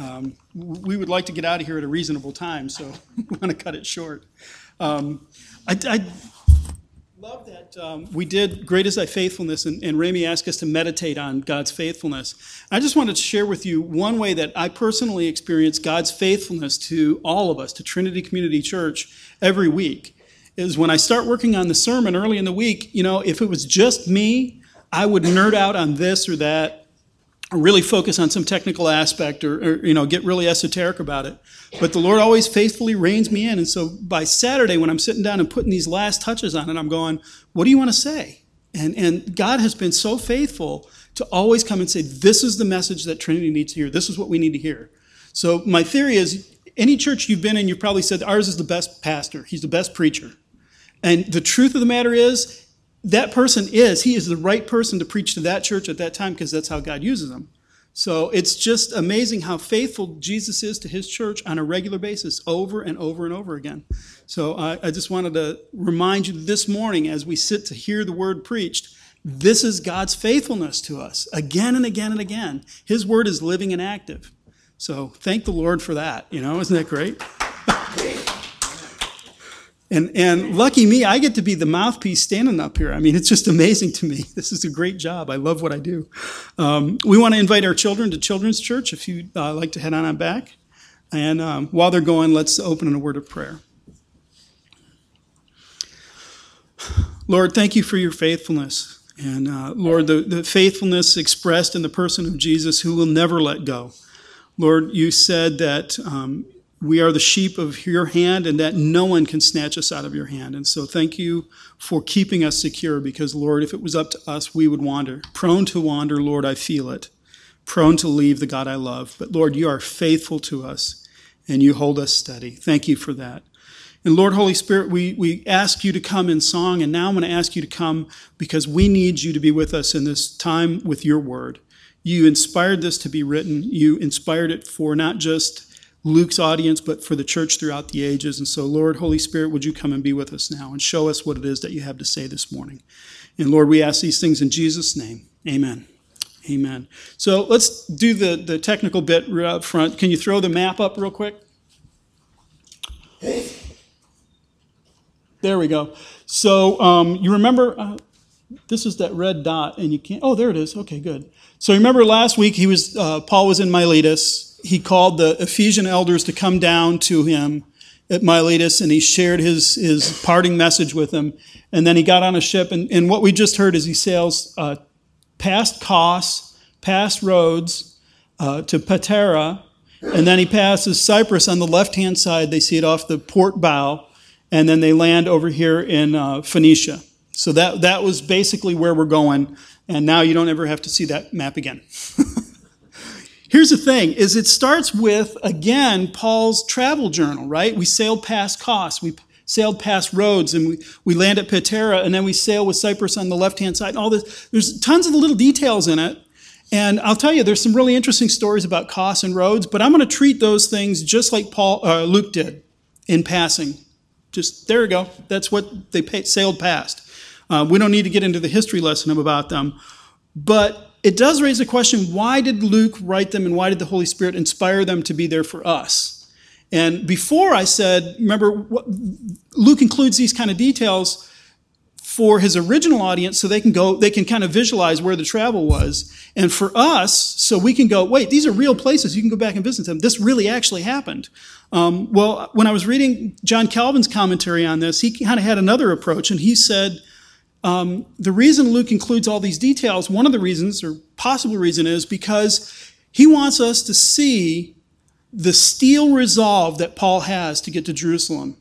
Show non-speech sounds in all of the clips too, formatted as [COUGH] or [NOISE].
Um, we would like to get out of here at a reasonable time, so [LAUGHS] we want to cut it short. Um, I, I love that um, we did Great is Thy Faithfulness, and, and asked us to meditate on God's faithfulness. I just wanted to share with you one way that I personally experience God's faithfulness to all of us, to Trinity Community Church, every week. Is when I start working on the sermon early in the week, you know, if it was just me, I would nerd out on this or that, really focus on some technical aspect, or, or you know, get really esoteric about it. But the Lord always faithfully reins me in. And so by Saturday, when I'm sitting down and putting these last touches on it, I'm going, what do you want to say? And, and God has been so faithful to always come and say, this is the message that Trinity needs to hear. This is what we need to hear. So my theory is any church you've been in, you've probably said, ours is the best pastor. He's the best preacher. And the truth of the matter is, that person is, he is the right person to preach to that church at that time because that's how God uses them. So it's just amazing how faithful Jesus is to his church on a regular basis, over and over and over again. So I, I just wanted to remind you this morning as we sit to hear the word preached, this is God's faithfulness to us again and again and again. His word is living and active. So thank the Lord for that. You know, isn't that great? [LAUGHS] And, and lucky me, I get to be the mouthpiece standing up here. I mean, it's just amazing to me. [LAUGHS] This is a great job. I love what I do. Um, we want to invite our children to Children's Church if you'd uh, like to head on, on back. And um, while they're going, let's open in a word of prayer. Lord, thank you for your faithfulness. And uh, Lord, the, the faithfulness expressed in the person of Jesus who will never let go. Lord, you said that um, we are the sheep of your hand and that no one can snatch us out of your hand. And so thank you for keeping us secure because, Lord, if it was up to us, we would wander. Prone to wander, Lord, I feel it. Prone to leave the God I love. But, Lord, you are faithful to us and you hold us steady. Thank you for that. And Lord, Holy Spirit, we, we ask you to come in song, and now I'm going to ask you to come because we need you to be with us in this time with your word. You inspired this to be written. You inspired it for not just Luke's audience, but for the church throughout the ages. And so, Lord, Holy Spirit, would you come and be with us now and show us what it is that you have to say this morning? And Lord, we ask these things in Jesus' name. Amen. Amen. So let's do the, the technical bit right up front. Can you throw the map up real quick? There we go. So um, you remember, uh, this is that red dot, and you can't. Oh, there it is. Okay, good. So remember last week he was uh, Paul was in Miletus he called the Ephesian elders to come down to him at Miletus and he shared his, his parting message with them. And then he got on a ship. And, and what we just heard is he sails uh, past Kos, past Rhodes uh, to Patara. And then he passes Cyprus on the left hand side. They see it off the port bow. And then they land over here in uh, Phoenicia. So that, that was basically where we're going. And now you don't ever have to see that map again. [LAUGHS] Here's the thing is it starts with again Paul's travel journal, right? We sailed past Kos, we sailed past Rhodes, and we, we land at Patara, and then we sail with Cyprus on the left-hand side. All this, there's tons of little details in it. And I'll tell you, there's some really interesting stories about Kos and Rhodes, but I'm going to treat those things just like Paul, uh, Luke did in passing. Just there we go. That's what they sailed past. Uh, we don't need to get into the history lesson about them, but it does raise the question why did Luke write them and why did the Holy Spirit inspire them to be there for us? And before I said, remember, what, Luke includes these kind of details for his original audience so they can go, they can kind of visualize where the travel was. And for us, so we can go, wait, these are real places. You can go back and visit them. This really actually happened. Um, well, when I was reading John Calvin's commentary on this, he kind of had another approach, and he said, um, the reason Luke includes all these details, one of the reasons, or possible reason, is because he wants us to see the steel resolve that Paul has to get to Jerusalem.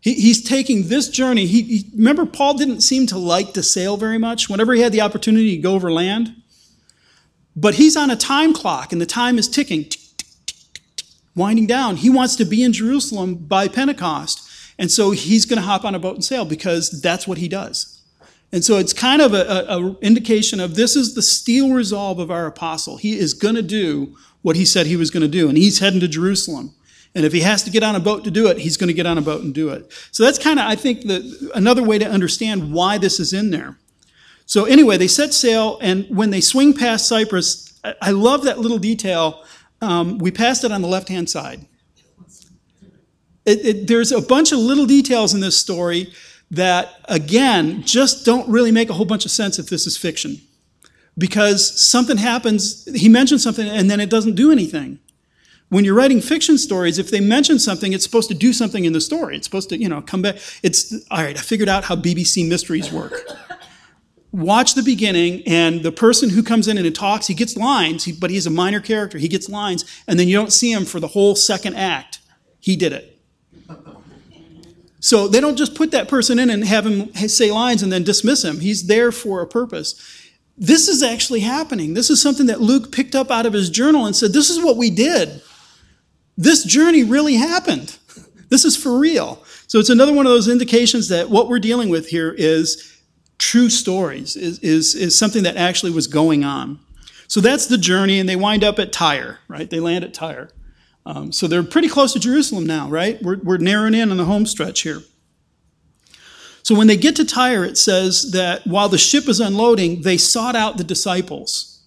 He, he's taking this journey. He, he, remember, Paul didn't seem to like to sail very much. Whenever he had the opportunity to go over land, but he's on a time clock, and the time is ticking, tick, tick, tick, winding down. He wants to be in Jerusalem by Pentecost, and so he's going to hop on a boat and sail because that's what he does. And so it's kind of an indication of this is the steel resolve of our apostle. He is going to do what he said he was going to do, and he's heading to Jerusalem. And if he has to get on a boat to do it, he's going to get on a boat and do it. So that's kind of, I think, the, another way to understand why this is in there. So anyway, they set sail, and when they swing past Cyprus, I love that little detail. um, we passed it on the left hand side. It, it, there's a bunch of little details in this story that, again, just don't really make a whole bunch of sense if this is fiction. Because something happens, he mentions something, and then it doesn't do anything. When you're writing fiction stories, if they mention something, it's supposed to do something in the story. It's supposed to, you know, come back. It's, all right, I figured out how BBC mysteries work. Watch the beginning, and the person who comes in and talks, he gets lines, but he's a minor character. He gets lines, and then you don't see him for the whole second act. He did it. So they don't just put that person in and have him say lines and then dismiss him. He's there for a purpose. This is actually happening. This is something that Luke picked up out of his journal and said, This is what we did. This journey really happened. This is for real. So it's another one of those indications that what we're dealing with here is true stories, is, is, is something that actually was going on. So that's the journey, and they wind up at Tyre, right? They land at Tyre. Um, so they're pretty close to Jerusalem now, right? We're, we're narrowing in on the home stretch here. So when they get to Tyre, it says that while the ship is unloading, they sought out the disciples.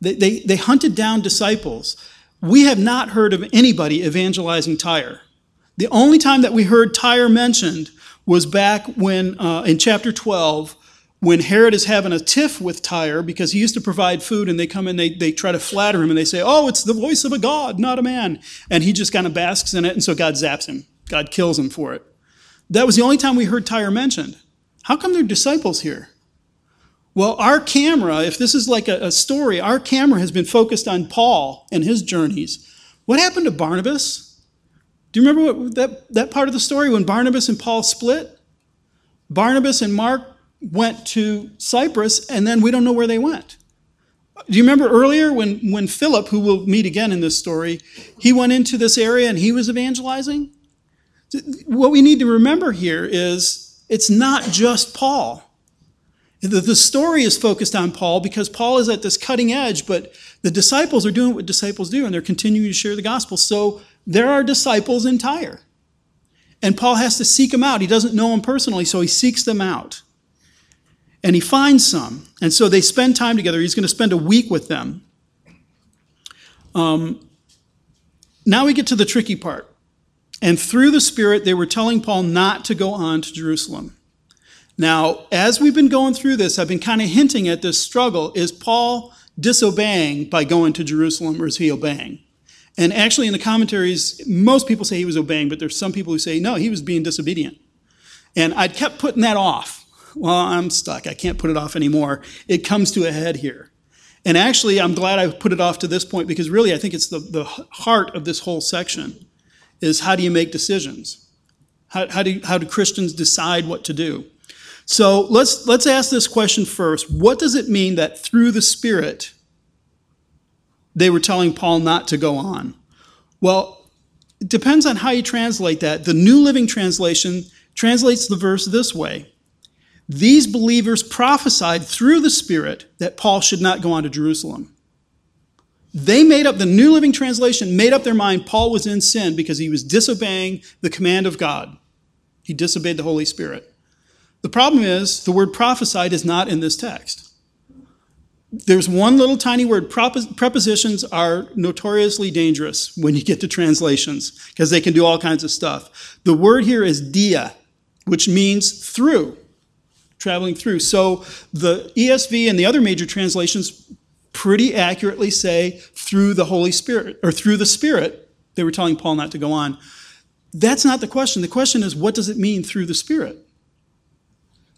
They, they, they hunted down disciples. We have not heard of anybody evangelizing Tyre. The only time that we heard Tyre mentioned was back when, uh, in chapter 12, when Herod is having a tiff with Tyre because he used to provide food and they come in, they, they try to flatter him and they say, Oh, it's the voice of a God, not a man. And he just kind of basks in it, and so God zaps him. God kills him for it. That was the only time we heard Tyre mentioned. How come there are disciples here? Well, our camera, if this is like a, a story, our camera has been focused on Paul and his journeys. What happened to Barnabas? Do you remember what, that, that part of the story when Barnabas and Paul split? Barnabas and Mark went to Cyprus, and then we don't know where they went. Do you remember earlier when, when Philip, who we'll meet again in this story, he went into this area and he was evangelizing? What we need to remember here is it's not just Paul. The, the story is focused on Paul because Paul is at this cutting edge, but the disciples are doing what disciples do and they're continuing to share the gospel. So there are disciples in Tyre. And Paul has to seek them out. He doesn't know them personally, so he seeks them out and he finds some. And so they spend time together. He's going to spend a week with them. Um, now we get to the tricky part. And through the Spirit, they were telling Paul not to go on to Jerusalem. Now, as we've been going through this, I've been kind of hinting at this struggle. Is Paul disobeying by going to Jerusalem, or is he obeying? And actually, in the commentaries, most people say he was obeying, but there's some people who say, no, he was being disobedient. And I kept putting that off well, I'm stuck. I can't put it off anymore. It comes to a head here. And actually, I'm glad I put it off to this point because really I think it's the, the heart of this whole section is how do you make decisions? How, how, do, how do Christians decide what to do? So let's, let's ask this question first. What does it mean that through the Spirit they were telling Paul not to go on? Well, it depends on how you translate that. The New Living Translation translates the verse this way these believers prophesied through the Spirit that Paul should not go on to Jerusalem. They made up, the New Living Translation made up their mind Paul was in sin because he was disobeying the command of God. He disobeyed the Holy Spirit. The problem is, the word prophesied is not in this text. There's one little tiny word. Prepositions are notoriously dangerous when you get to translations because they can do all kinds of stuff. The word here is dia, which means through traveling through. So the ESV and the other major translations pretty accurately say through the Holy Spirit or through the Spirit. They were telling Paul not to go on. That's not the question. The question is, what does it mean through the Spirit?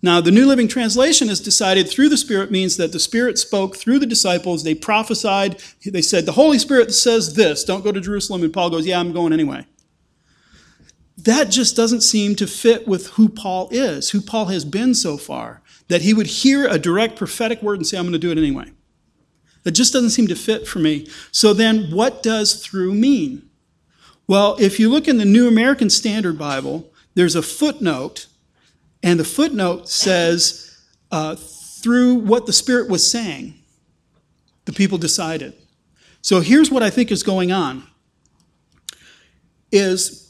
Now, the New Living Translation has decided through the Spirit means that the Spirit spoke through the disciples. They prophesied. They said, The Holy Spirit says this, don't go to Jerusalem. And Paul goes, Yeah, I'm going anyway that just doesn't seem to fit with who Paul is, who Paul has been so far, that he would hear a direct prophetic word and say, I'm going to do it anyway. That just doesn't seem to fit for me. So then, what does through mean? Well, if you look in the New American Standard Bible, there's a footnote, and the footnote says, uh, through what the Spirit was saying, the people decided. So here's what I think is going on is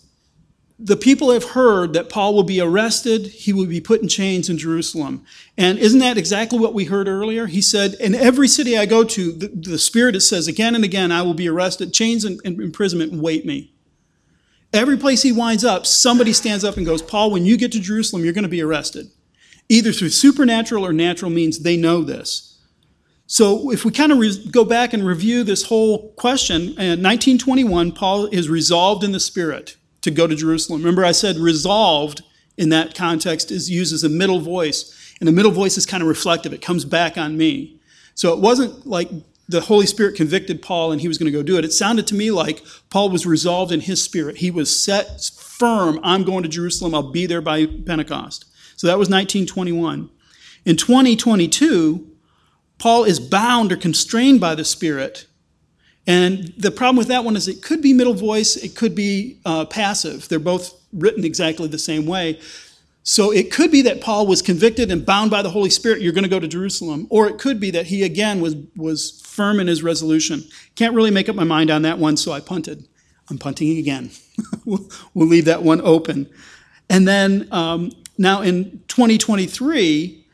the people have heard that Paul will be arrested, he will be put in chains in Jerusalem. And isn't that exactly what we heard earlier? He said, In every city I go to, the, the Spirit it says again and again, I will be arrested, chains and, and imprisonment wait me. Every place he winds up, somebody stands up and goes, Paul, when you get to Jerusalem, you're going to be arrested. Either through supernatural or natural means, they know this. So if we kind of re- go back and review this whole question, uh, in 1921, Paul is resolved in the Spirit to go to Jerusalem. Remember, I said resolved in that context is used as a middle voice, and the middle voice is kind of reflective. It comes back on me. So it wasn't like the Holy Spirit convicted Paul and he was going to go do it. It sounded to me like Paul was resolved in his spirit. He was set firm, I'm going to Jerusalem, I'll be there by Pentecost. So that was 1921. In 2022, Paul is bound or constrained by the Spirit and the problem with that one is it could be middle voice, it could be uh, passive. They're both written exactly the same way. So it could be that Paul was convicted and bound by the Holy Spirit, you're going to go to Jerusalem. Or it could be that he again was, was firm in his resolution. Can't really make up my mind on that one, so I punted. I'm punting again. [LAUGHS] we'll, leave that one open. And then um, now in 2023,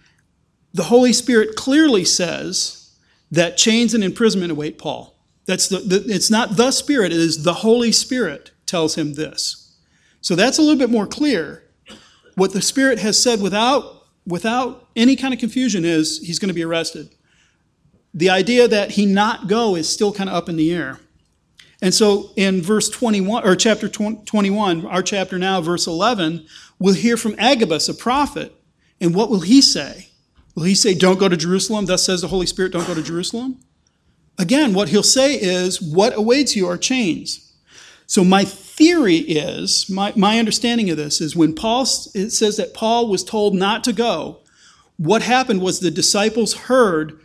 the Holy Spirit clearly says that chains and imprisonment await Paul. That's the, the, it's not the Spirit, it is the Holy Spirit tells him this. So that's a little bit more clear. What the Spirit has said without, without any kind of confusion is he's going to be arrested. The idea that he not go is still kind of up in the air. And so in verse 21, or chapter 21, our chapter now, verse 11, we'll hear from Agabus, a prophet. And what will he say? Will he say, Don't go to Jerusalem? Thus says the Holy Spirit, don't go to Jerusalem? Again, what he'll say is, what awaits you are chains. So my theory is, my, my understanding of this is when Paul, it says that Paul was told not to go, what happened was the disciples heard,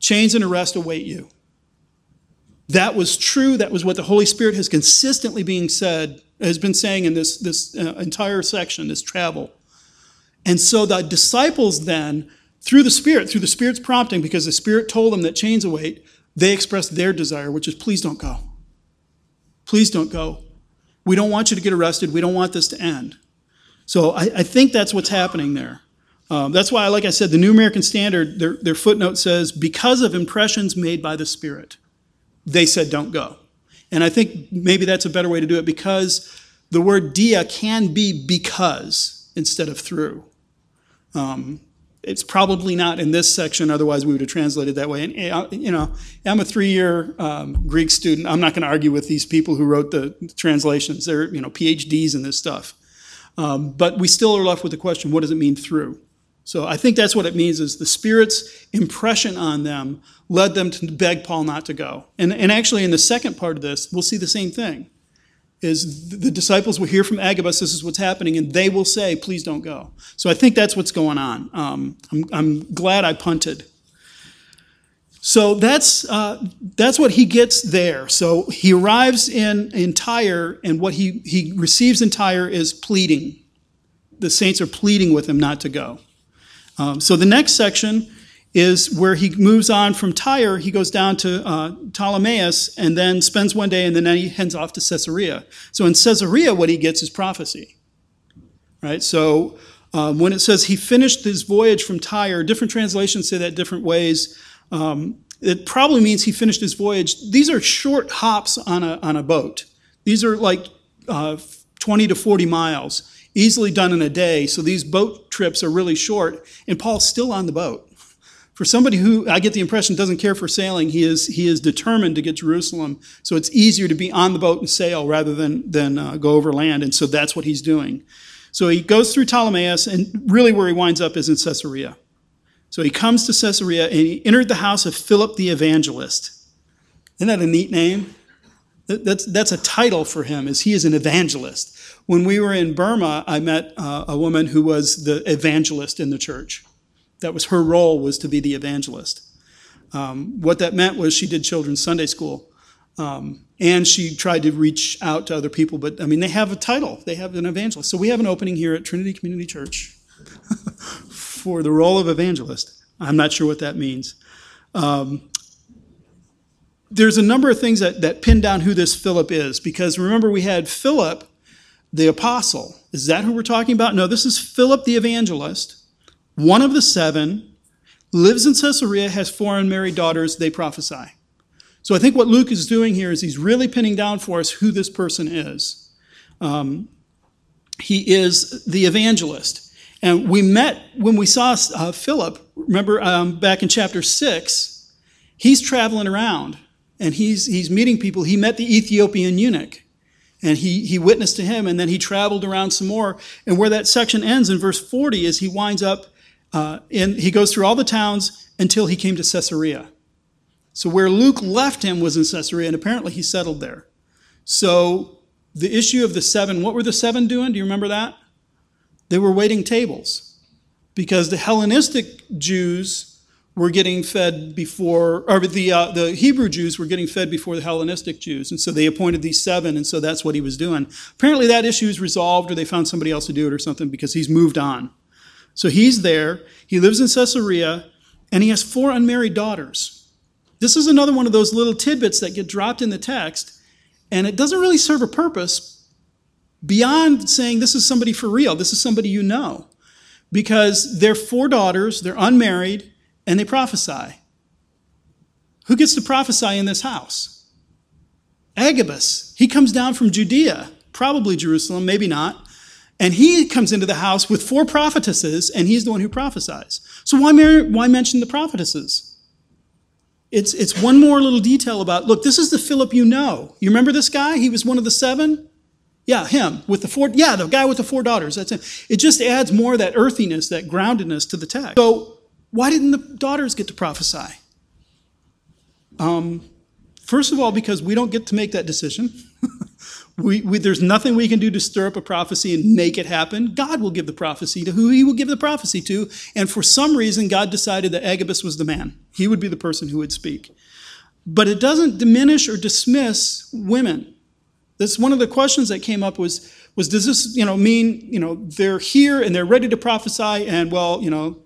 chains and arrest await you. That was true. That was what the Holy Spirit has consistently being said, has been saying in this, this uh, entire section, this travel. And so the disciples then, through the Spirit, through the Spirit's prompting, because the Spirit told them that chains await, they expressed their desire, which is please don't go. Please don't go. We don't want you to get arrested. We don't want this to end. So I, I think that's what's happening there. Um, that's why, like I said, the New American Standard, their, their footnote says, because of impressions made by the Spirit, they said don't go. And I think maybe that's a better way to do it because the word dia can be because instead of through. Um, it's probably not in this section, otherwise we would have translated that way. And, uh, you know, I'm a three-year um, Greek student. I'm not going to argue with these people who wrote the translations. They're, you know, PhDs in this stuff. Um, but we still are left with the question, what does it mean through? So I think that's what it means is the Spirit's impression on them led them to beg Paul not to go. And, and actually in the second part of this, we'll see the same thing is the disciples will hear from Agabus, this is what's happening, and they will say, please don't go. So I think that's what's going on. Um, I'm, I'm, glad I punted. So that's, uh, that's what he gets there. So he arrives in, in Tyre, and what he, he receives in Tyre is pleading. The saints are pleading with him not to go. Um, so the next section is where he moves on from Tyre, he goes down to uh, Ptolemais and then spends one day and then he heads off to Caesarea. So in Caesarea, what he gets is prophecy. Right? So um, when it says he finished his voyage from Tyre, different translations say that different ways. Um, it probably means he finished his voyage. These are short hops on a, on a boat. These are like uh, 20 to 40 miles, easily done in a day. So these boat trips are really short, and Paul's still on the boat for somebody who I get the impression doesn't care for sailing, he is, he is determined to get Jerusalem. So it's easier to be on the boat and sail rather than, than uh, go over land. And so that's what he's doing. So he goes through Ptolemais, and really where he winds up is in Caesarea. So he comes to Caesarea and he entered the house of Philip the evangelist. Isn't that a neat name? That's, that's a title for him, is he is an evangelist. When we were in Burma, I met uh, a woman who was the evangelist in the church. That was her role was to be the evangelist. Um, what that meant was she did children's Sunday school. Um, and she tried to reach out to other people, but I mean, they have a title, they have an evangelist. So we have an opening here at Trinity Community Church [LAUGHS] for the role of evangelist. I'm not sure what that means. Um, there's a number of things that, that pin down who this Philip is, because remember, we had Philip the apostle. Is that who we're talking about? No, this is Philip the evangelist, one of the seven, lives in Caesarea, has four unmarried daughters, they prophesy. So I think what Luke is doing here is he's really pinning down for us who this person is. Um, he is the evangelist. And we met when we saw uh, Philip, remember um, back in chapter 6, he's traveling around and he's, he's meeting people. He met the Ethiopian eunuch and he, he witnessed to him and then he traveled around some more. And where that section ends in verse 40 is he winds up, uh, and he goes through all the towns until he came to Caesarea. So where Luke left him was in Caesarea and apparently he settled there. So the issue of the seven, what were the seven doing? Do you remember that? They were waiting tables because the Hellenistic Jews were getting fed before, or the, uh, the Hebrew Jews were getting fed before the Hellenistic Jews. And so they appointed these seven, and so that's what he was doing. Apparently that issue is resolved, or they found somebody else to do it or something because he's moved on. So he's there, he lives in Caesarea, and he has four unmarried daughters. This is another one of those little tidbits that get dropped in the text, and it doesn't really serve a purpose, beyond saying this is somebody for real, this is somebody you know. Because they're four daughters, they're unmarried, and they prophesy. Who gets to prophesy in this house? Agabus. He comes down from Judea, probably Jerusalem, maybe not. And he comes into the house with four prophetesses, and he's the one who prophesies. So why, why mention the prophetesses? It's, it's one more little detail about look, this is the Philip you know. You remember this guy? He was one of the seven. Yeah, him with the four. Yeah, the guy with the four daughters. That's him. It just adds more of that earthiness, that groundedness to the text. So, why didn't the daughters get to prophesy? Um, first of all, because we don't get to make that decision. [LAUGHS] we, we, there's nothing we can do to stir up a prophecy and make it happen. God will give the prophecy to who He will give the prophecy to. And for some reason, God decided that Agabus was the man. He would be the person who would speak. But it doesn't diminish or dismiss women. That's one of the questions that came up was, was does this, you know, mean, you know, they're here and they're ready to prophesy and, well, you know,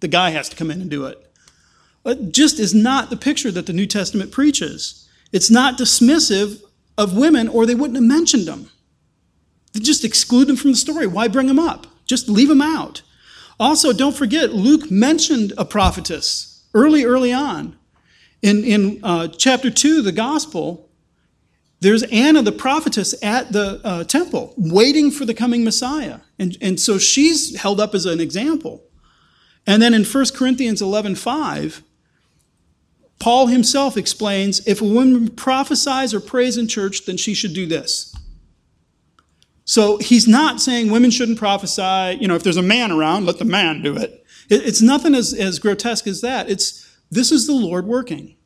the guy has to come in and do it. It just is not the picture that the New Testament preaches. It's not dismissive of women or they wouldn't have mentioned them. They just exclude them from the story. Why bring them up? Just leave them out. Also, don't forget, Luke mentioned a prophetess early, early on. In, in uh, chapter 2 of the gospel, there's Anna the prophetess at the uh, temple waiting for the coming Messiah. And, and so she's held up as an example. And then in 1 Corinthians 11 5, Paul himself explains if a woman prophesies or prays in church, then she should do this. So he's not saying women shouldn't prophesy. You know, if there's a man around, let the man do it. It's nothing as, as grotesque as that. It's this is the Lord working.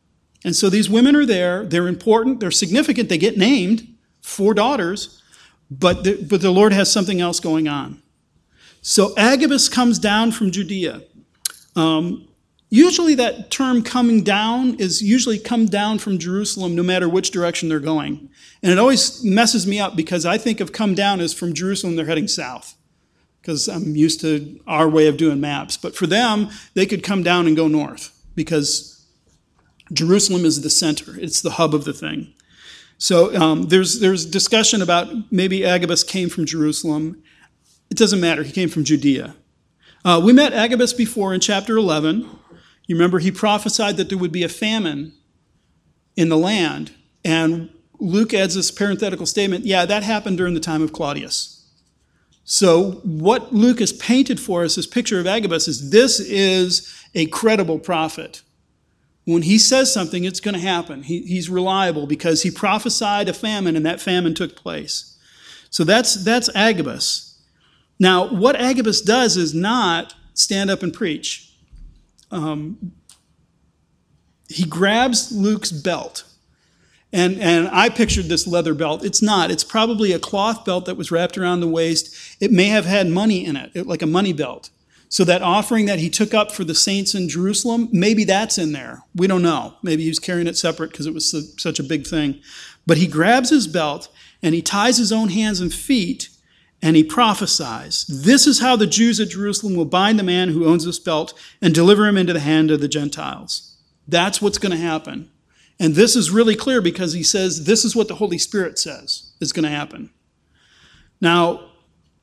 And so these women are there. They're important. They're significant. They get named, four daughters, but the, but the Lord has something else going on. So Agabus comes down from Judea. Um, usually that term coming down is usually come down from Jerusalem no matter which direction they're going. And it always messes me up because I think of come down as from Jerusalem they're heading south because I'm used to our way of doing maps. But for them, they could come down and go north because Jerusalem is the center, it's the hub of the thing. So um, there's, there's discussion about maybe Agabus came from Jerusalem. It doesn't matter, he came from Judea. Uh, we met Agabus before in chapter 11. You remember he prophesied that there would be a famine in the land. And Luke adds this parenthetical statement yeah, that happened during the time of Claudius. So, what Luke has painted for us, this picture of Agabus, is this is a credible prophet. When he says something, it's going to happen. He, he's reliable because he prophesied a famine and that famine took place. So that's, that's Agabus. Now, what Agabus does is not stand up and preach. Um, he grabs Luke's belt. And, and I pictured this leather belt. It's not. It's probably a cloth belt that was wrapped around the waist. It may have had money in it, like a money belt. So that offering that he took up for the saints in Jerusalem, maybe that's in there. We don't know. Maybe he was carrying it separate because it was such a big thing. But he grabs his belt and he ties his own hands and feet and he prophesies. This is how the Jews at Jerusalem will bind the man who owns this belt and deliver him into the hand of the Gentiles. That's what's going to happen. And this is really clear because he says this is what the Holy Spirit says is going to happen. Now,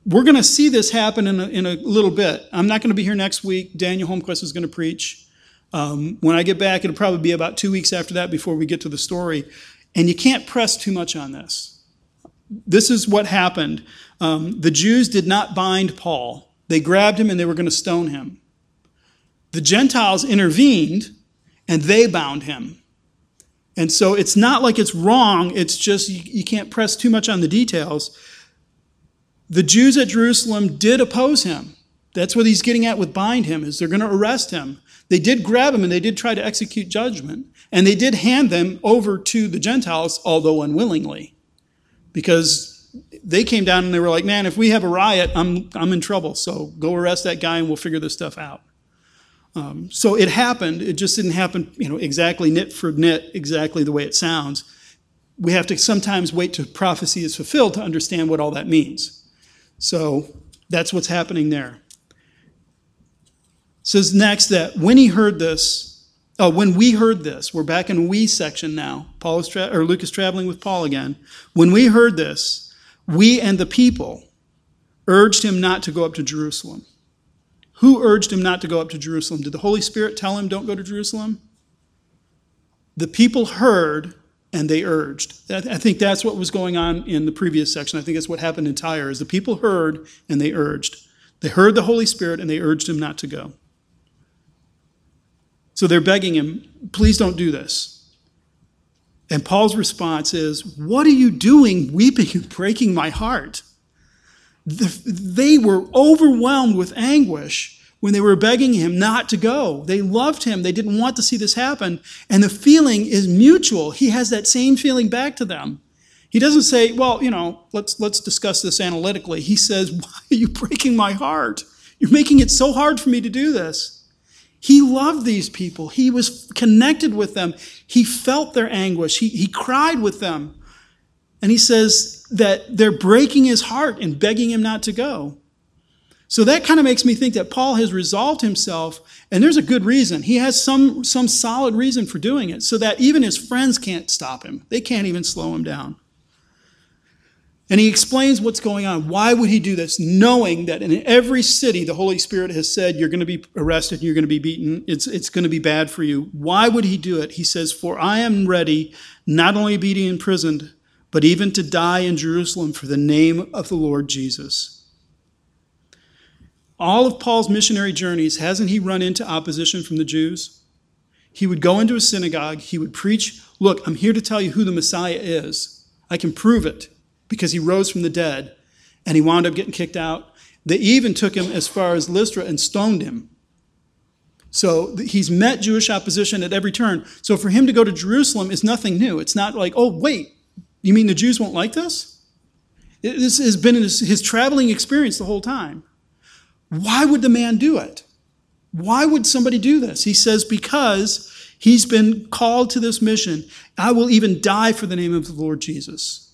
we're going to see this happen in a, in a little bit. I'm not going to be here next week. Daniel Holmquist is going to preach. Um, when I get back, it'll probably be about two weeks after that before we get to the story. And you can't press too much on this. This is what happened. Um, the Jews did not bind Paul, they grabbed him and they were going to stone him. The Gentiles intervened and they bound him. And so it's not like it's wrong, it's just you, you can't press too much on the details. The Jews at Jerusalem did oppose him. That's what he's getting at with bind him, is they're going to arrest him. They did grab him and they did try to execute judgment. And they did hand them over to the Gentiles, although unwillingly. Because they came down and they were like, man, if we have a riot, I'm, I'm in trouble. So go arrest that guy and we'll figure this stuff out. Um, so it happened. It just didn't happen, you know, exactly nit for nit, exactly the way it sounds. We have to sometimes wait till prophecy is fulfilled to understand what all that means. So that's what's happening there. It says next that when he heard this, oh, when we heard this, we're back in we section now. Paul is tra- or Luke is traveling with Paul again. When we heard this, we and the people urged him not to go up to Jerusalem. Who urged him not to go up to Jerusalem? Did the Holy Spirit tell him, don't go to Jerusalem? The people heard and they urged. I think that's what was going on in the previous section. I think that's what happened in Tyre is the people heard and they urged. They heard the Holy Spirit and they urged him not to go. So they're begging him, please don't do this. And Paul's response is, What are you doing, weeping and breaking my heart? The, they were overwhelmed with anguish when they were begging him not to go. They loved him. They didn't want to see this happen. And the feeling is mutual. He has that same feeling back to them. He doesn't say, well, you know, let's, let's discuss this analytically. He says, [LAUGHS] why are you breaking my heart? You're making it so hard for me to do this. He loved these people. He was connected with them. He felt their anguish. He, he cried with them. And he says that they're breaking his heart and begging him not to go. So that kind of makes me think that Paul has resolved himself, and there's a good reason. He has some, some solid reason for doing it, so that even his friends can't stop him. They can't even slow him down. And he explains what's going on. Why would he do this? Knowing that in every city the Holy Spirit has said you're going to be arrested, you're going to be beaten, it's, it's going to be bad for you. Why would he do it? He says, For I am ready not only to be imprisoned, but even to die in Jerusalem for the name of the Lord Jesus. All of Paul's missionary journeys, hasn't he run into opposition from the Jews? He would go into a synagogue, he would preach, Look, I'm here to tell you who the Messiah is. I can prove it because he rose from the dead and he wound up getting kicked out. They even took him as far as Lystra and stoned him. So he's met Jewish opposition at every turn. So for him to go to Jerusalem is nothing new. It's not like, oh, wait, you mean the Jews won't like this? This has been his, traveling experience the whole time. Why would the man do it? Why would somebody do this? He says, because he's been called to this mission. I will even die for the name of the Lord Jesus.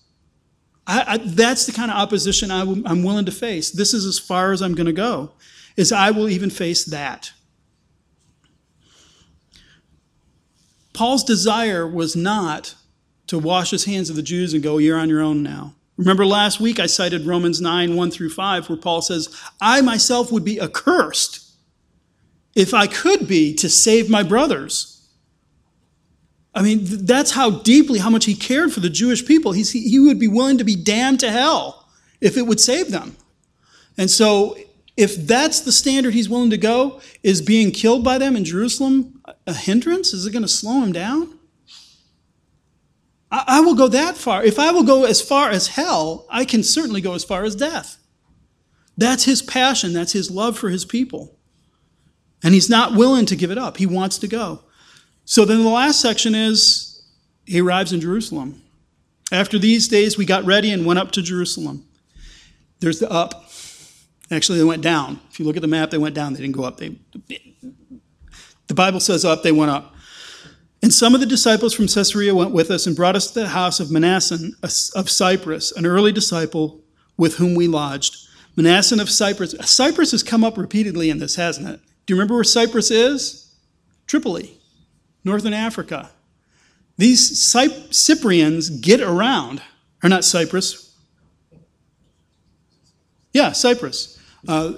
I, I, that's the kind of opposition i w- I'm willing to face. This is as far as I'm going to go, is I will even face that. Paul's desire was not to wash his hands of the Jews and go, you're on your own now. Remember last week I cited Romans 9, 1 through 5, where Paul says, I myself would be accursed if I could be to save my brothers. I mean, that's how deeply, how much he cared for the Jewish people. He's, he would be willing to be damned to hell if it would save them. And so, if that's the standard he's willing to go, is being killed by them in Jerusalem a hindrance? Is it going to slow him down? I, I will go that far. If I will go as far as hell, I can certainly go as far as death. That's his passion, that's his love for his people. And he's not willing to give it up. He wants to go. So then the last section is he arrives in Jerusalem. After these days, we got ready and went up to Jerusalem. There's the up. Actually, they went down. If you look at the map, they went down. They didn't go up. They, the Bible says up, they went up. And some of the disciples from Caesarea went with us and brought us to the house of Manasseh of Cyprus, an early disciple with whom we lodged. Manasseh of Cyprus. Cyprus has come up repeatedly in this, hasn't it? Do you remember where Cyprus is? Tripoli northern Africa. These Cyprians get around, or not Cyprus. Yeah, Cyprus. Uh,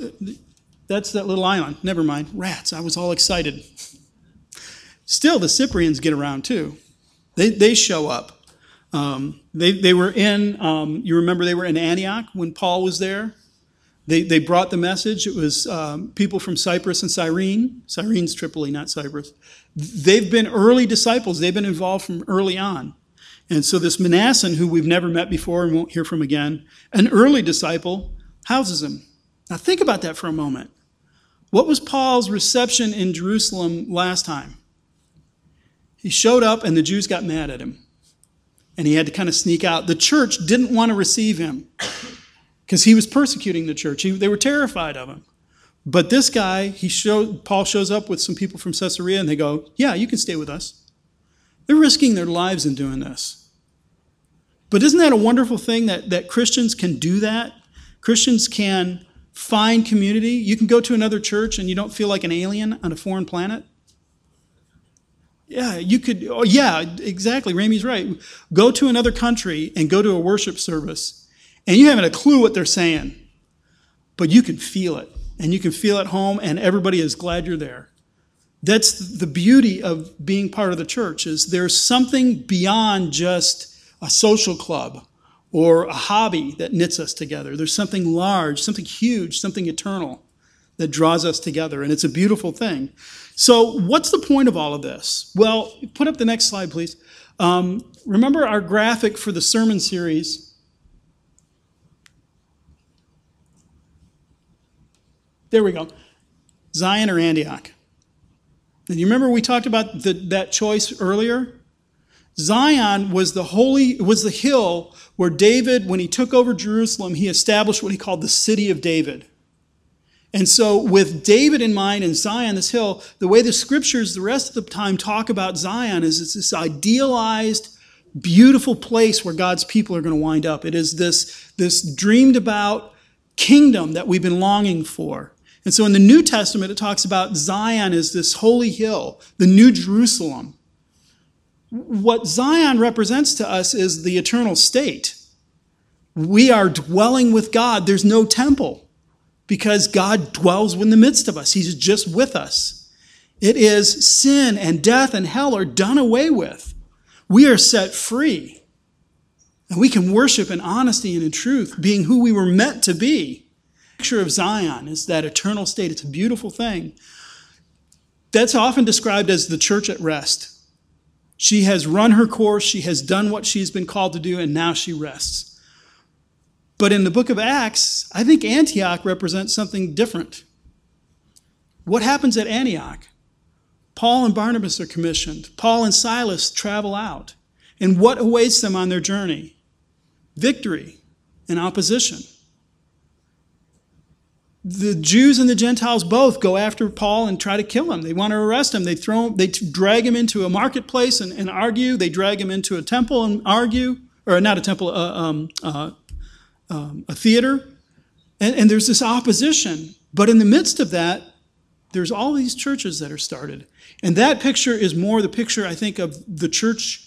that's that little island. Never mind. Rats. I was all excited. Still, the Cyprians get around too. They, they show up. Um, they, they were in, um, you remember they were in Antioch when Paul was there? They, they brought the message. It was um, people from Cyprus and Cyrene. Cyrene's Tripoli, not Cyprus. They've been early disciples. They've been involved from early on. And so this Manasseh, who we've never met before and won't hear from again, an early disciple, houses him. Now think about that for a moment. What was Paul's reception in Jerusalem last time? He showed up and the Jews got mad at him. And he had to kind of sneak out. The church didn't want to receive him because he was persecuting the church. He, they were terrified of him. But this guy, he showed, Paul shows up with some people from Caesarea and they go, Yeah, you can stay with us. They're risking their lives in doing this. But isn't that a wonderful thing that, that Christians can do that? Christians can find community. You can go to another church and you don't feel like an alien on a foreign planet. Yeah, you could. Oh, yeah, exactly. Ramey's right. Go to another country and go to a worship service, and you haven't a clue what they're saying, but you can feel it, and you can feel at home, and everybody is glad you're there. That's the beauty of being part of the church. Is there's something beyond just a social club or a hobby that knits us together. There's something large, something huge, something eternal that draws us together, and it's a beautiful thing. So, what's the point of all of this? Well, put up the next slide, please. Um, remember our graphic for the sermon series. There we go. Zion or Antioch. And you remember we talked about the, that choice earlier? Zion was the holy was the hill where David, when he took over Jerusalem, he established what he called the city of David. And so, with David in mind and Zion, this hill, the way the scriptures the rest of the time talk about Zion is it's this idealized, beautiful place where God's people are going to wind up. It is this, this dreamed about kingdom that we've been longing for. And so, in the New Testament, it talks about Zion as this holy hill, the New Jerusalem. What Zion represents to us is the eternal state. We are dwelling with God, there's no temple because God dwells in the midst of us. He's just with us. It is sin and death and hell are done away with. We are set free. And we can worship in honesty and in truth, being who we were meant to be. Picture of Zion is that eternal state. It's a beautiful thing. That's often described as the church at rest. She has run her course, she has done what she's been called to do, and now she rests. But in the book of Acts, I think Antioch represents something different. What happens at Antioch? Paul and Barnabas are commissioned. Paul and Silas travel out. And what awaits them on their journey? Victory and opposition. The Jews and the Gentiles both go after Paul and try to kill him. They want to arrest him. They throw they drag him into a marketplace and, and argue. They drag him into a temple and argue, or not a temple, uh, um, uh, um, a theater, and, and there's this opposition. But in the midst of that, there's all these churches that are started. And that picture is more the picture, I think, of the church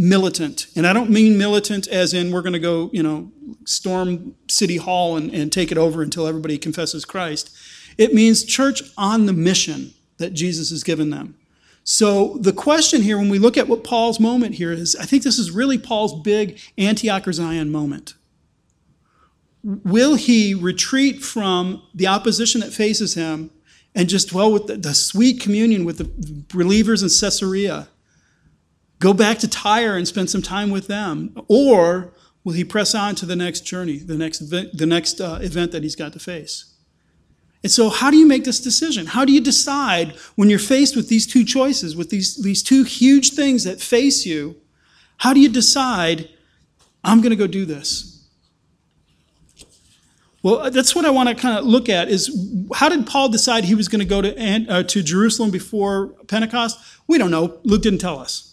militant. And I don't mean militant as in we're going to go, you know, storm City Hall and, and take it over until everybody confesses Christ. It means church on the mission that Jesus has given them. So the question here, when we look at what Paul's moment here is, I think this is really Paul's big Antioch or Zion moment will he retreat from the opposition that faces him and just dwell with the, the, sweet communion with the believers in Caesarea? Go back to Tyre and spend some time with them? Or will he press on to the next journey, the next, event, the next uh, event that he's got to face? And so, how do you make this decision? How do you decide when you're faced with these two choices, with these, these two huge things that face you? How do you decide, I'm going to go do this? Well, that's what I want to kind of look at is how did Paul decide he was going to go to, uh, to Jerusalem before Pentecost? We don't know. Luke didn't tell us.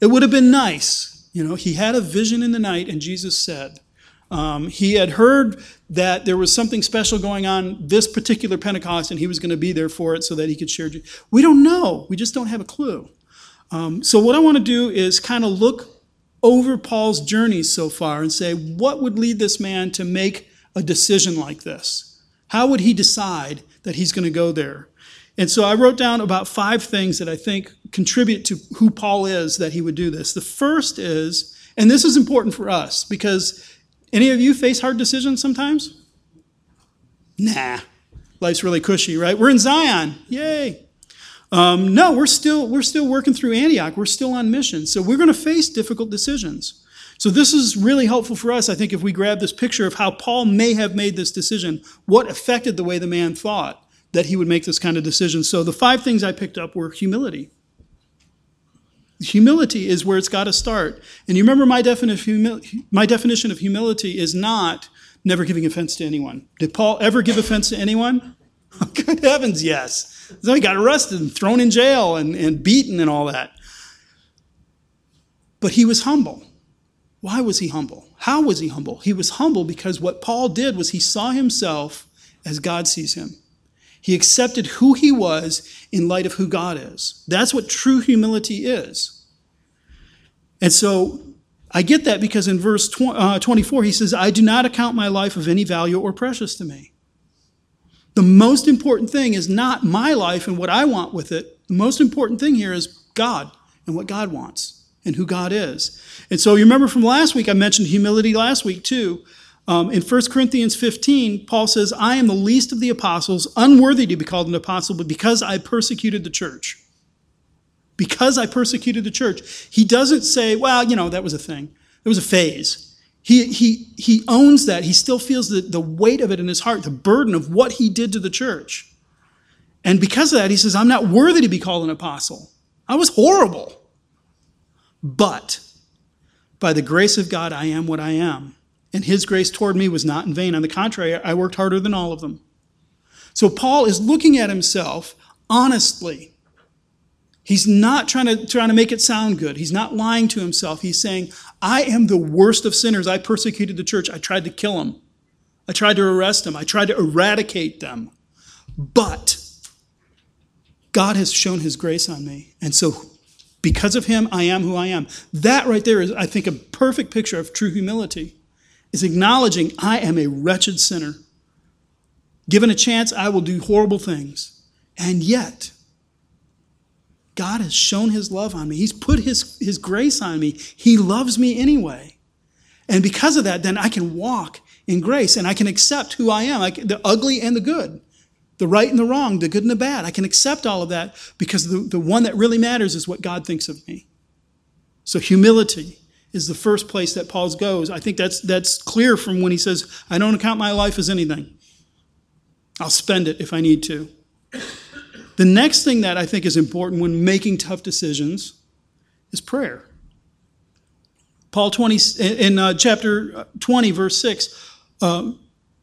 It would have been nice. You know, he had a vision in the night, and Jesus said, um, he had heard that there was something special going on this particular Pentecost, and he was going to be there for it so that he could share. We don't know. We just don't have a clue. Um, so, what I want to do is kind of look over Paul's journey so far and say, what would lead this man to make a decision like this? How would he decide that he's going to go there? And so I wrote down about five things that I think contribute to who Paul is that he would do this. The first is, and this is important for us because any of you face hard decisions sometimes? Nah, life's really cushy, right? We're in Zion, yay. Um, no, we're still we're still working through Antioch. We're still on mission, so we're going to face difficult decisions. So this is really helpful for us, I think, if we grab this picture of how Paul may have made this decision, what affected the way the man thought that he would make this kind of decision. So the five things I picked up were humility. Humility is where it's got to start. And you remember my definition, my definition of humility is not never giving offense to anyone. Did Paul ever give offense to anyone? [LAUGHS] Good heavens, yes. So he got arrested and thrown in jail and, and beaten and all that. But he was humble. Why was he humble? How was he humble? He was humble because what Paul did was he saw himself as God sees him. He accepted who he was in light of who God is. That's what true humility is. And so I get that because in verse uh, 24 he says, I do not account my life of any value or precious to me. The most important thing is not my life and what I want with it. The most important thing here is God and what God wants and who God is. And so you remember from last week, I mentioned humility last week too. Um, in 1 Corinthians 15, Paul says, I am the least of the apostles, unworthy to be called an apostle, but because I persecuted the church. Because I persecuted the church. He doesn't say, well, you know, that was a thing. It was a phase. He, he, he owns that. He still feels the, the weight of it in his heart, the burden of what he did to the church. And because of that, he says, I'm not worthy to be called an apostle. I was horrible. But by the grace of God, I am what I am. And his grace toward me was not in vain. On the contrary, I worked harder than all of them. So Paul is looking at himself honestly. He's not trying to, trying to make it sound good. He's not lying to himself. He's saying, I am the worst of sinners. I persecuted the church. I tried to kill them. I tried to arrest them. I tried to eradicate them. But God has shown his grace on me. And so because of him, I am who I am. That right there is, I think, a perfect picture of true humility, is acknowledging I am a wretched sinner. Given a chance, I will do horrible things. And yet, God has shown his love on me. He's put his, his grace on me. He loves me anyway. And because of that, then I can walk in grace and I can accept who I am, like the ugly and the good the right and the wrong, the good and the bad. I can accept all of that because the, the one that really matters is what God thinks of me. So humility is the first place that Paul goes. I think that's that's clear from when he says, I don't account my life as anything. I'll spend it if I need to. The next thing that I think is important when making tough decisions is prayer. Paul 20 in uh, chapter 20 verse 6 uh,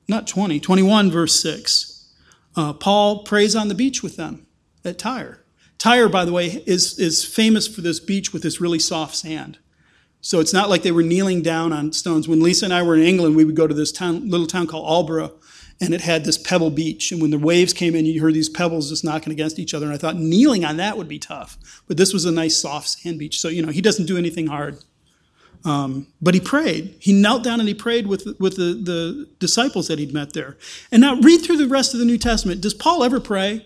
not 20 21 verse 6 uh, Paul prays on the beach with them at Tyre. Tyre, by the way, is, is famous for this beach with this really soft sand. So it's not like they were kneeling down on stones. When Lisa and I were in England, we would go to this town, little town called Aldeburgh, and it had this pebble beach. And when the waves came in, you heard these pebbles just knocking against each other. And I thought kneeling on that would be tough. But this was a nice soft sand beach. So, you know, he doesn't do anything hard. Um, but he prayed. He knelt down and he prayed with, with the, the disciples that he'd met there. And now read through the rest of the New Testament. Does Paul ever pray?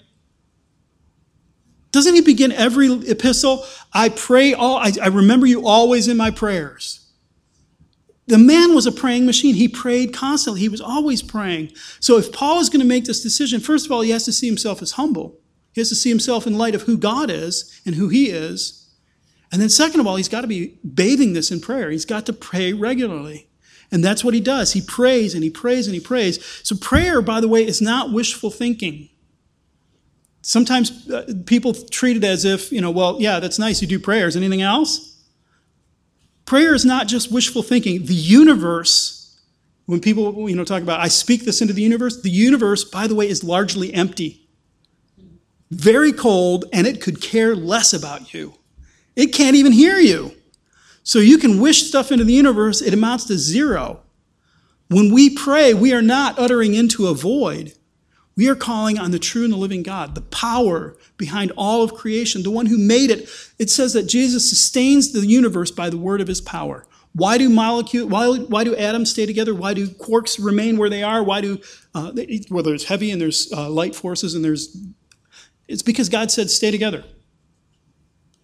Doesn't he begin every epistle? I pray all, I, I remember you always in my prayers. The man was a praying machine. He prayed constantly. He was always praying. So if Paul is going to make this decision, first of all, he has to see himself as humble. He has to see himself in light of who God is and who he is. And then, second of all, he's got to be bathing this in prayer. He's got to pray regularly. And that's what he does. He prays and he prays and he prays. So, prayer, by the way, is not wishful thinking. Sometimes uh, people treat it as if, you know, well, yeah, that's nice, you do prayers. Anything else? Prayer is not just wishful thinking. The universe, when people, you know, talk about, I speak this into the universe, the universe, by the way, is largely empty, very cold, and it could care less about you. It can't even hear you. So you can wish stuff into the universe, it amounts to zero. When we pray, we are not uttering into a void. We are calling on the true and the living God, the power behind all of creation, the one who made it. It says that Jesus sustains the universe by the word of his power. Why do molecule? Why, why do atoms stay together? Why do quarks remain where they are? Why do uh, they, well, heavy and there's uh, light forces and there's it's because God said stay together.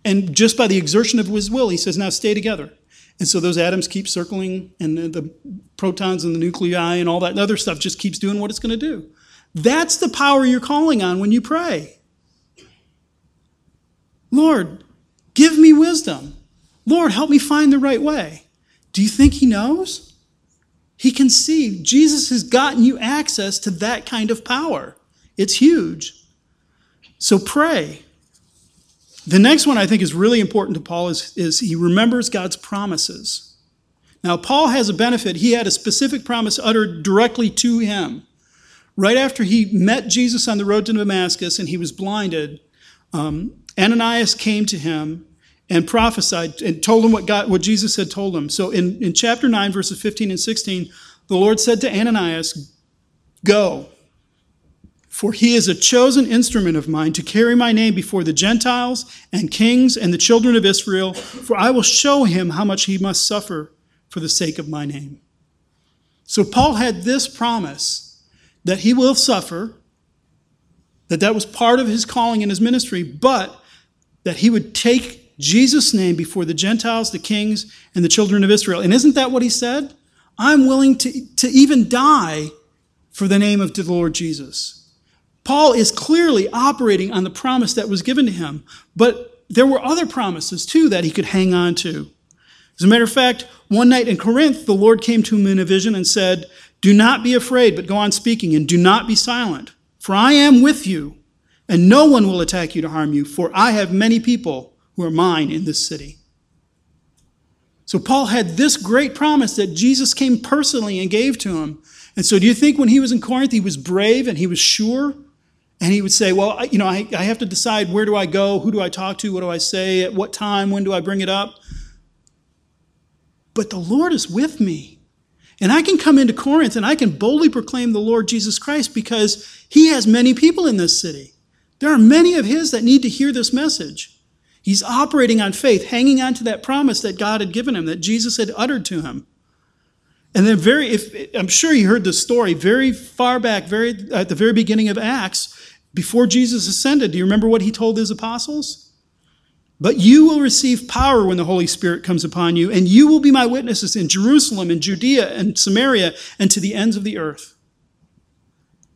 And just by the exertion of His will, He says now stay together. And so those atoms keep circling, and the, the protons and the nuclei and all that other stuff just keeps doing what it's going to do. That's the power you're calling on when you pray. Lord, give me wisdom. Lord, help me find the right way. Do you think He knows? He can see. Jesus has gotten you access to that kind of power. It's huge. So pray. The next one I think is really important to Paul is, is he remembers God's promises. Now, Paul has a benefit. He had a specific promise uttered directly to him. Right after he met Jesus on the road to Damascus and he was blinded, um, Ananias came to him and prophesied and told him what, God, what Jesus had told him. So in, in chapter 9, verses 15 and 16, the Lord said to Ananias, Go, for he is a chosen instrument of mine to carry my name before the Gentiles and kings and the children of Israel, for I will show him how much he must suffer for the sake of my name. So Paul had this promise that he will suffer, that that was part of his calling in his ministry, but that he would take Jesus' name before the Gentiles, the kings, and the children of Israel. And isn't that what he said? I'm willing to, to even die for the name of the Lord Jesus. Paul is clearly operating on the promise that was given to him, but there were other promises too that he could hang on to. As a matter of fact, one night in Corinth, the Lord came to him in a vision and said, Do not be afraid, but go on speaking, and do not be silent, for I am with you, and no one will attack you to harm you, for I have many people who are mine in this city. So Paul had this great promise that Jesus came personally and gave to him. And so do you think when he was in Corinth, he was brave and he was sure? And he would say, Well, you know, I, I have to decide where do I go? Who do I talk to? What do I say? At what time? When do I bring it up? But the Lord is with me. And I can come into Corinth and I can boldly proclaim the Lord Jesus Christ because he has many people in this city. There are many of his that need to hear this message. He's operating on faith, hanging on to that promise that God had given him, that Jesus had uttered to him. And then very, if, I'm sure you heard the story very far back, very at the very beginning of Acts, before Jesus ascended. Do you remember what he told his apostles? But you will receive power when the Holy Spirit comes upon you, and you will be my witnesses in Jerusalem and Judea and Samaria and to the ends of the earth.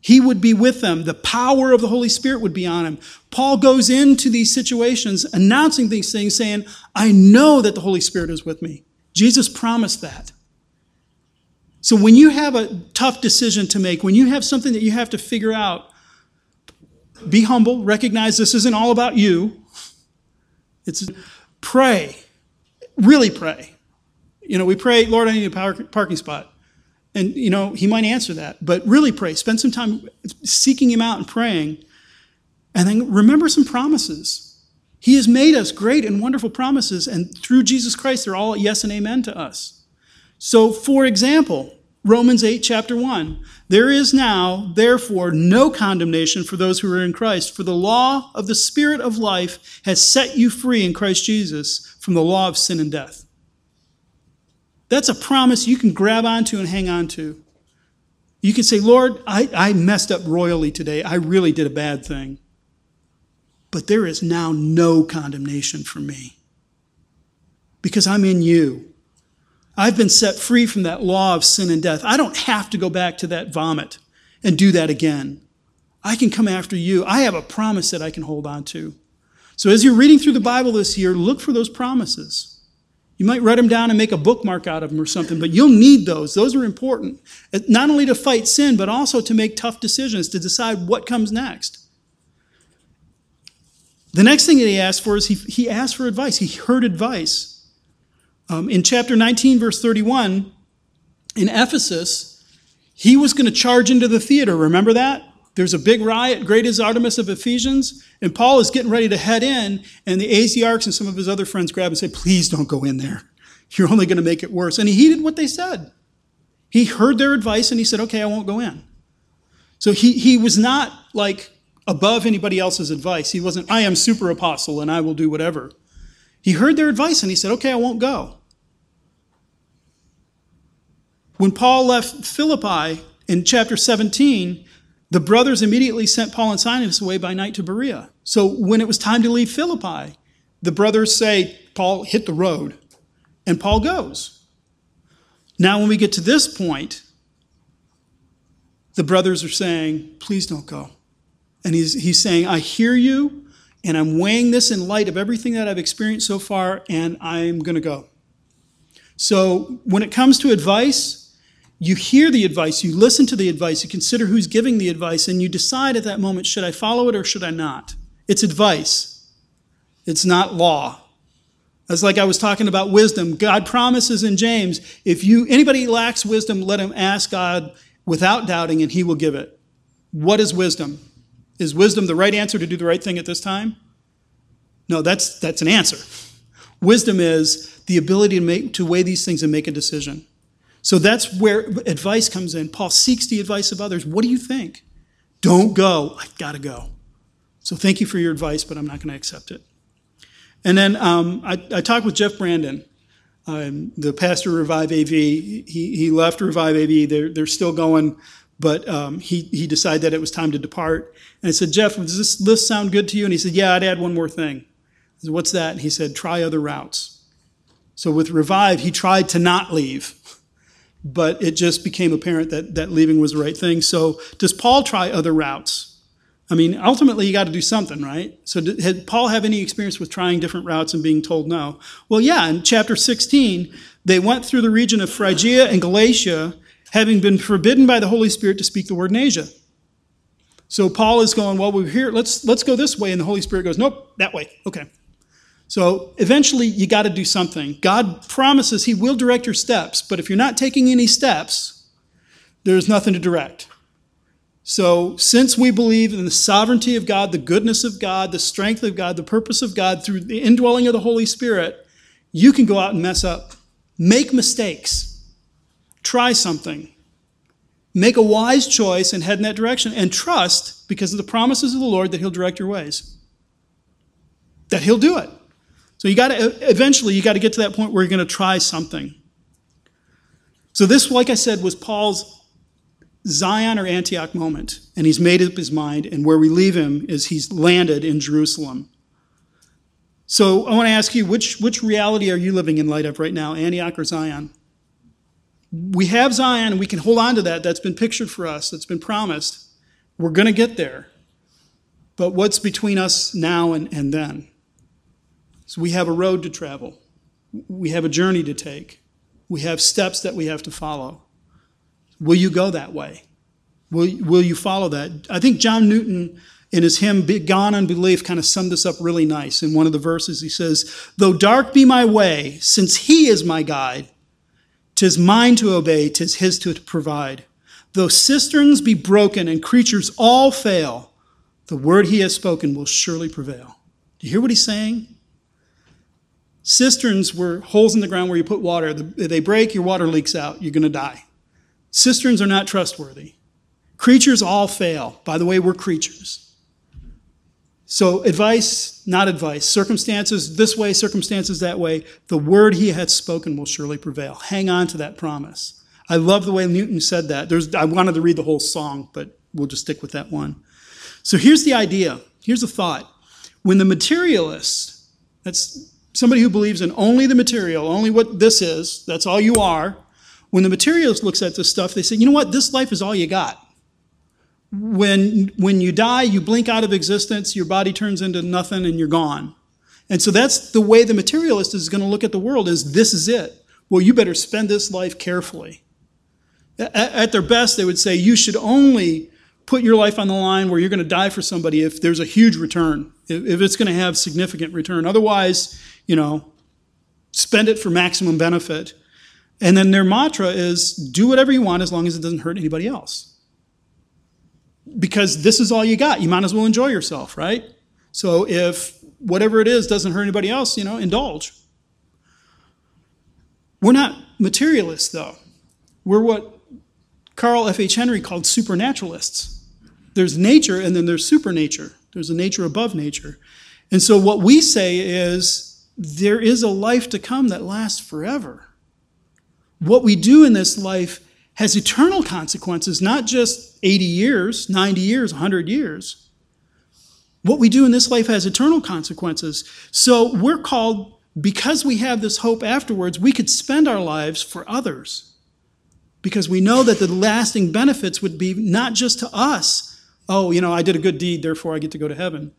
He would be with them. The power of the Holy Spirit would be on him. Paul goes into these situations announcing these things, saying, I know that the Holy Spirit is with me. Jesus promised that. So when you have a tough decision to make, when you have something that you have to figure out, be humble, recognize this isn't all about you. It's pray, really pray. You know, we pray, Lord, I need a parking spot. And, you know, he might answer that, but really pray. Spend some time seeking him out and praying. And then remember some promises. He has made us great and wonderful promises, and through Jesus Christ, they're all yes and amen to us. So, for example, Romans 8, chapter 1. There is now, therefore, no condemnation for those who are in Christ, for the law of the Spirit of life has set you free in Christ Jesus from the law of sin and death. That's a promise you can grab onto and hang on to. You can say, Lord, I, I messed up royally today. I really did a bad thing. But there is now no condemnation for me because I'm in you. I've been set free from that law of sin and death. I don't have to go back to that vomit and do that again. I can come after you. I have a promise that I can hold on to. So as you're reading through the Bible this year, look for those promises. You might write them down and make a bookmark out of them or something, but you'll need those. Those are important, not only to fight sin, but also to make tough decisions, to decide what comes next. The next thing that he asked for is he, he asked for advice. He heard advice. Um, in chapter 19, verse 31, in Ephesus, he was going to charge into the theater. Remember that? There's a big riot, great is Artemis of Ephesians, and Paul is getting ready to head in, and the Asiarchs and some of his other friends grab and say, Please don't go in there. You're only going to make it worse. And he heeded what they said. He heard their advice and he said, Okay, I won't go in. So he, he was not like above anybody else's advice. He wasn't, I am super apostle and I will do whatever. He heard their advice and he said, Okay, I won't go. When Paul left Philippi in chapter 17, the brothers immediately sent Paul and Silas away by night to Berea. So when it was time to leave Philippi, the brothers say, Paul, hit the road. And Paul goes. Now, when we get to this point, the brothers are saying, please don't go. And he's, he's saying, I hear you, and I'm weighing this in light of everything that I've experienced so far, and I'm going to go. So when it comes to advice, you hear the advice, you listen to the advice, you consider who's giving the advice, and you decide at that moment, should I follow it or should I not? It's advice. It's not law. It's like I was talking about wisdom. God promises in James, if you anybody lacks wisdom, let him ask God without doubting, and he will give it. What is wisdom? Is wisdom the right answer to do the right thing at this time? No, that's, that's an answer. Wisdom is the ability to, make, to weigh these things and make a decision. So that's where advice comes in. Paul seeks the advice of others. What do you think? Don't go. I've got to go. So thank you for your advice, but I'm not going to accept it. And then um, I, I, talked with Jeff Brandon, um, the pastor of Revive AV. He, he left Revive AV. They're, they're still going but um, he, he decided that it was time to depart. And I said, Jeff, does this list sound good to you? And he said, Yeah, I'd add one more thing. I said, What's that? And he said, Try other routes. So with Revive, he tried to not leave, but it just became apparent that, that leaving was the right thing. So does Paul try other routes? I mean, ultimately, you got to do something, right? So, did, Paul have any experience with trying different routes and being told no? Well, yeah, in chapter 16, they went through the region of Phrygia and Galatia, having been forbidden by the Holy Spirit to speak the word in Asia. So Paul is going, well, we're here, let's, let's go this way. And the Holy Spirit goes, nope, that way. Okay. So eventually you got to do something. God promises he will direct your steps, but if you're not taking any steps, there's nothing to direct. So, since we believe in the sovereignty of God, the goodness of God, the strength of God, the purpose of God through the indwelling of the Holy Spirit, you can go out and mess up, make mistakes. Try something. Make a wise choice and head in that direction and trust because of the promises of the Lord that He'll direct your ways. That He'll do it. So you got to eventually you got to get to that point where you're going to try something. So this, like I said, was Paul's Zion or Antioch moment, and he's made up his mind, and where we leave him is he's landed in Jerusalem. So I want to ask you, which, which reality are you living in light of right now, Antioch or Zion? we have Zion and we can hold on to that. That's been pictured for us, that's been promised. We're going to get there. But what's between us now and, and then? So we have a road to travel, we have a journey to take, we have steps that we have to follow. Will you go that way? Will, will you follow that? I think John Newton, in his hymn Begone Unbelief, kind of summed this up really nice. In one of the verses, he says, Though dark be my way, since he is my guide, Tis mine to obey, tis his to provide. Though cisterns be broken and creatures all fail, the word he has spoken will surely prevail. Do you hear what he's saying? Cisterns were holes in the ground where you put water. They break, your water leaks out, you're going to die. Cisterns are not trustworthy. Creatures all fail. By the way, we're creatures. So, advice, not advice. Circumstances this way, circumstances that way. The word he had spoken will surely prevail. Hang on to that promise. I love the way Newton said that. There's, I wanted to read the whole song, but we'll just stick with that one. So, here's the idea. Here's the thought. When the materialist, that's somebody who believes in only the material, only what this is, that's all you are. When the materialist looks at this stuff, they say, you know what? This life is all you got when when you die you blink out of existence your body turns into nothing and you're gone and so that's the way the materialist is going to look at the world is this is it well you better spend this life carefully at, at their best they would say you should only put your life on the line where you're going to die for somebody if there's a huge return if, it's going to have significant return otherwise you know spend it for maximum benefit and then their mantra is do whatever you want as long as it doesn't hurt anybody else because this is all you got. You might as well enjoy yourself, right? So if whatever it is doesn't hurt anybody else, you know, indulge. We're not materialists, though. We're what Carl F.H. Henry called supernaturalists. There's nature and then there's supernature. There's a nature above nature. And so what we say is there is a life to come that lasts forever. What we do in this life has eternal consequences, not just 80 years, 90 years, 100 years. What we do in this life has eternal consequences. So we're called, because we have this hope afterwards, we could spend our lives for others. Because we know that the lasting benefits would be not just to us, oh, you know, I did a good deed, therefore I get to go to heaven.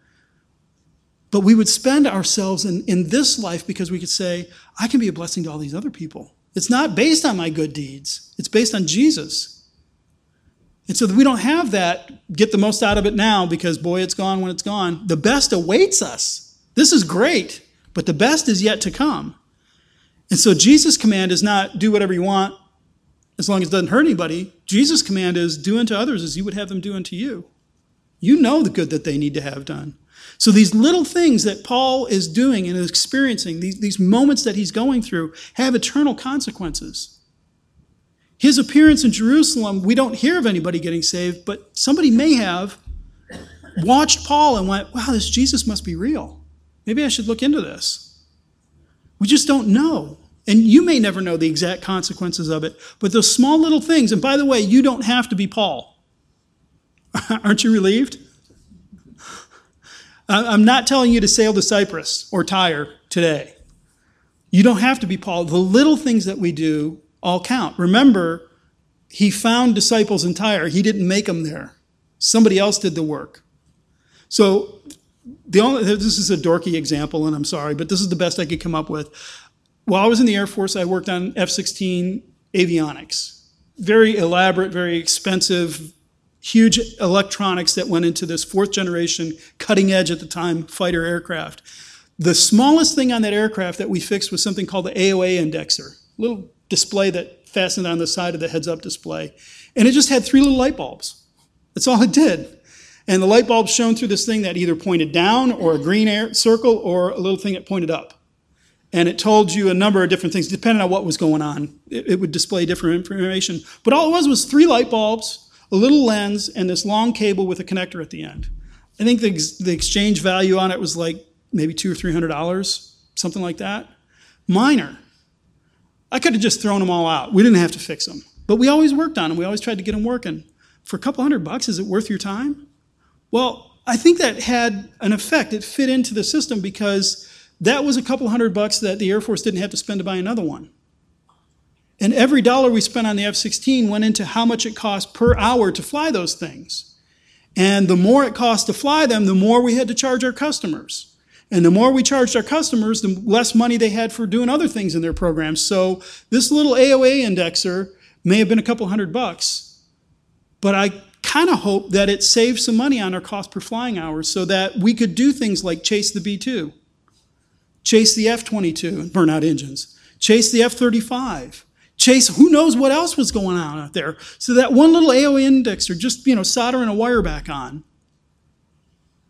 But we would spend ourselves in, in this life because we could say, I can be a blessing to all these other people. It's not based on my good deeds, it's based on Jesus. And so we don't have that, get the most out of it now because, boy, it's gone when it's gone. The best awaits us. This is great, but the best is yet to come. And so Jesus' command is not do whatever you want as long as it doesn't hurt anybody. Jesus' command is do unto others as you would have them do unto you. You know the good that they need to have done. So these little things that Paul is doing and is experiencing, these, these moments that he's going through, have eternal consequences. His appearance in Jerusalem, we don't hear of anybody getting saved, but somebody may have watched Paul and went, wow, this Jesus must be real. Maybe I should look into this. We just don't know. And you may never know the exact consequences of it, but those small little things, and by the way, you don't have to be Paul. [LAUGHS] Aren't you relieved? I'm not telling you to sail to Cyprus or Tyre today. You don't have to be Paul. The little things that we do all count. Remember, he found disciples in Tyre. He didn't make them there. Somebody else did the work. So the only this is a dorky example, and I'm sorry, but this is the best I could come up with. While I was in the Air Force, I worked on F-16 avionics. Very elaborate, very expensive, huge electronics that went into this fourth generation, cutting edge at the time fighter aircraft. The smallest thing on that aircraft that we fixed was something called the AOA indexer, a little display that fastened on the side of the heads up display. And it just had three little light bulbs. That's all it did. And the light bulbs shone through this thing that either pointed down or a green circle or a little thing that pointed up. And it told you a number of different things, depending on what was going on. It, it would display different information. But all it was was three light bulbs a little lens, and this long cable with a connector at the end. I think the, the exchange value on it was like maybe two or three hundred dollars, something like that. Minor. I could have just thrown them all out. We didn't have to fix them. But we always worked on them. We always tried to get them working. For a couple hundred bucks, is it worth your time? Well, I think that had an effect. It fit into the system because that was a couple hundred bucks that the Air Force didn't have to spend to buy another one. And every dollar we spent on the F 16 went into how much it cost per hour to fly those things. And the more it cost to fly them, the more we had to charge our customers. And the more we charged our customers, the less money they had for doing other things in their programs. So this little AOA indexer may have been a couple hundred bucks, but I kind of hope that it saved some money on our cost per flying hour so that we could do things like chase the B 2, chase the F 22 and burn out engines, chase the F 35 Chase, who knows what else was going on out there. So that one little AOA indexer, just, you know, soldering a wire back on,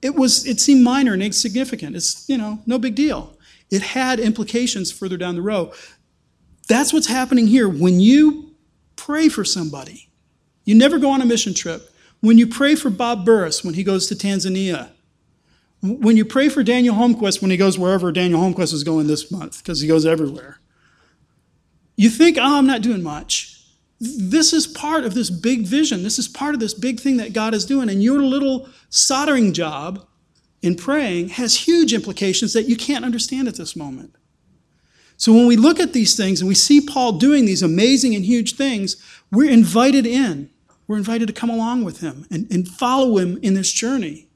it was, it seemed minor and insignificant. It's, you know, no big deal. It had implications further down the road. That's what's happening here. When you pray for somebody, you never go on a mission trip. When you pray for Bob Burris when he goes to Tanzania, when you pray for Daniel Holmquist when he goes wherever Daniel Holmquist is going this month, because he goes everywhere. You think, oh, I'm not doing much. This is part of this big vision. This is part of this big thing that God is doing. And your little soldering job in praying has huge implications that you can't understand at this moment. So when we look at these things and we see Paul doing these amazing and huge things, we're invited in. We're invited to come along with him and, and follow him in this journey.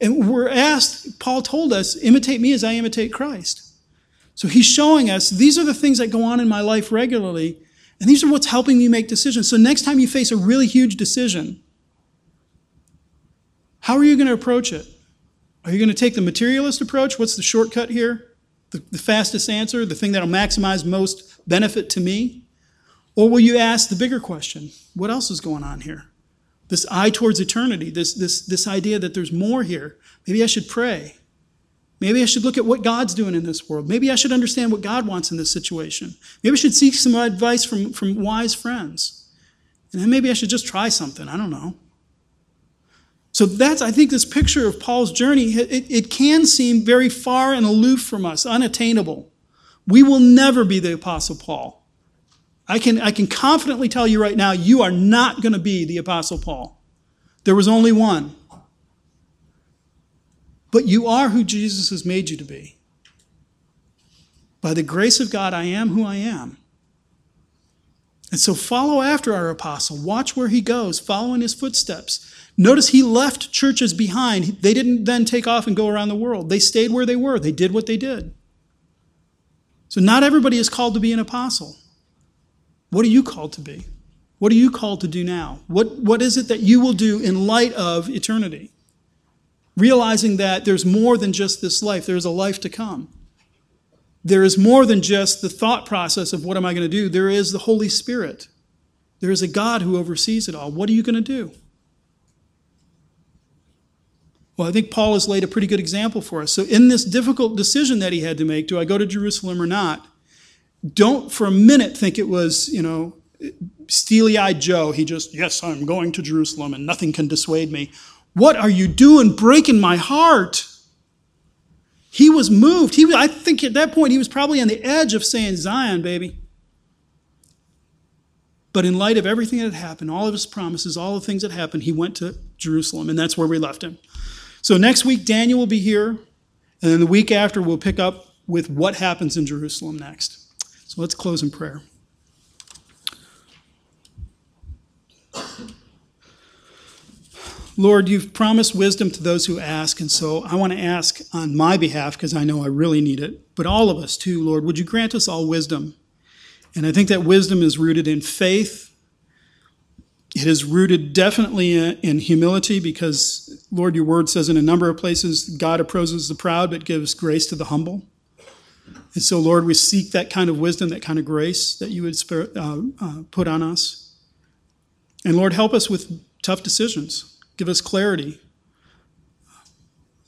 And we're asked, Paul told us, imitate me as I imitate Christ. So he's showing us these are the things that go on in my life regularly, and these are what's helping me make decisions. So next time you face a really huge decision, how are you going to approach it? Are you going to take the materialist approach? What's the shortcut here? The, the fastest answer, the thing that'll maximize most benefit to me? Or will you ask the bigger question? What else is going on here? This eye towards eternity, this, this, this idea that there's more here. Maybe I should pray. Maybe I should look at what God's doing in this world. Maybe I should understand what God wants in this situation. Maybe I should seek some advice from, from wise friends. And then maybe I should just try something. I don't know. So that's, I think, this picture of Paul's journey, it, it can seem very far and aloof from us, unattainable. We will never be the Apostle Paul. I can, I can confidently tell you right now, you are not going to be the Apostle Paul. There was only one. But you are who Jesus has made you to be. By the grace of God, I am who I am. And so follow after our apostle. Watch where he goes, follow in his footsteps. Notice he left churches behind. They didn't then take off and go around the world. They stayed where they were, they did what they did. So not everybody is called to be an apostle. What are you called to be? What are you called to do now? What, what is it that you will do in light of eternity? Realizing that there's more than just this life, there's a life to come. There is more than just the thought process of what am I going to do? There is the Holy Spirit. There is a God who oversees it all. What are you going to do? Well, I think Paul has laid a pretty good example for us. So, in this difficult decision that he had to make, do I go to Jerusalem or not? Don't for a minute think it was, you know, steely eyed Joe. He just, yes, I'm going to Jerusalem and nothing can dissuade me. What are you doing breaking my heart? He was moved. He, I think at that point he was probably on the edge of saying, Zion, baby. But in light of everything that had happened, all of his promises, all the things that happened, he went to Jerusalem, and that's where we left him. So next week, Daniel will be here, and then the week after, we'll pick up with what happens in Jerusalem next. So let's close in prayer. Lord, you've promised wisdom to those who ask, and so I want to ask on my behalf because I know I really need it, but all of us too, Lord, would you grant us all wisdom? And I think that wisdom is rooted in faith. It is rooted definitely in humility because, Lord, your word says in a number of places, God opposes the proud but gives grace to the humble. And so, Lord, we seek that kind of wisdom, that kind of grace that you would uh, uh, put on us. And Lord, help us with tough decisions. Give us clarity.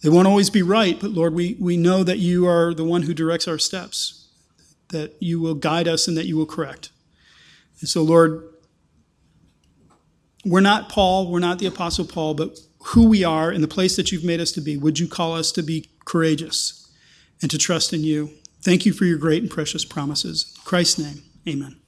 They won't always be right, but Lord, we, we know that you are the one who directs our steps, that you will guide us and that you will correct. And so, Lord, we're not Paul, we're not the Apostle Paul, but who we are in the place that you've made us to be, would you call us to be courageous and to trust in you? Thank you for your great and precious promises. In Christ's name, amen.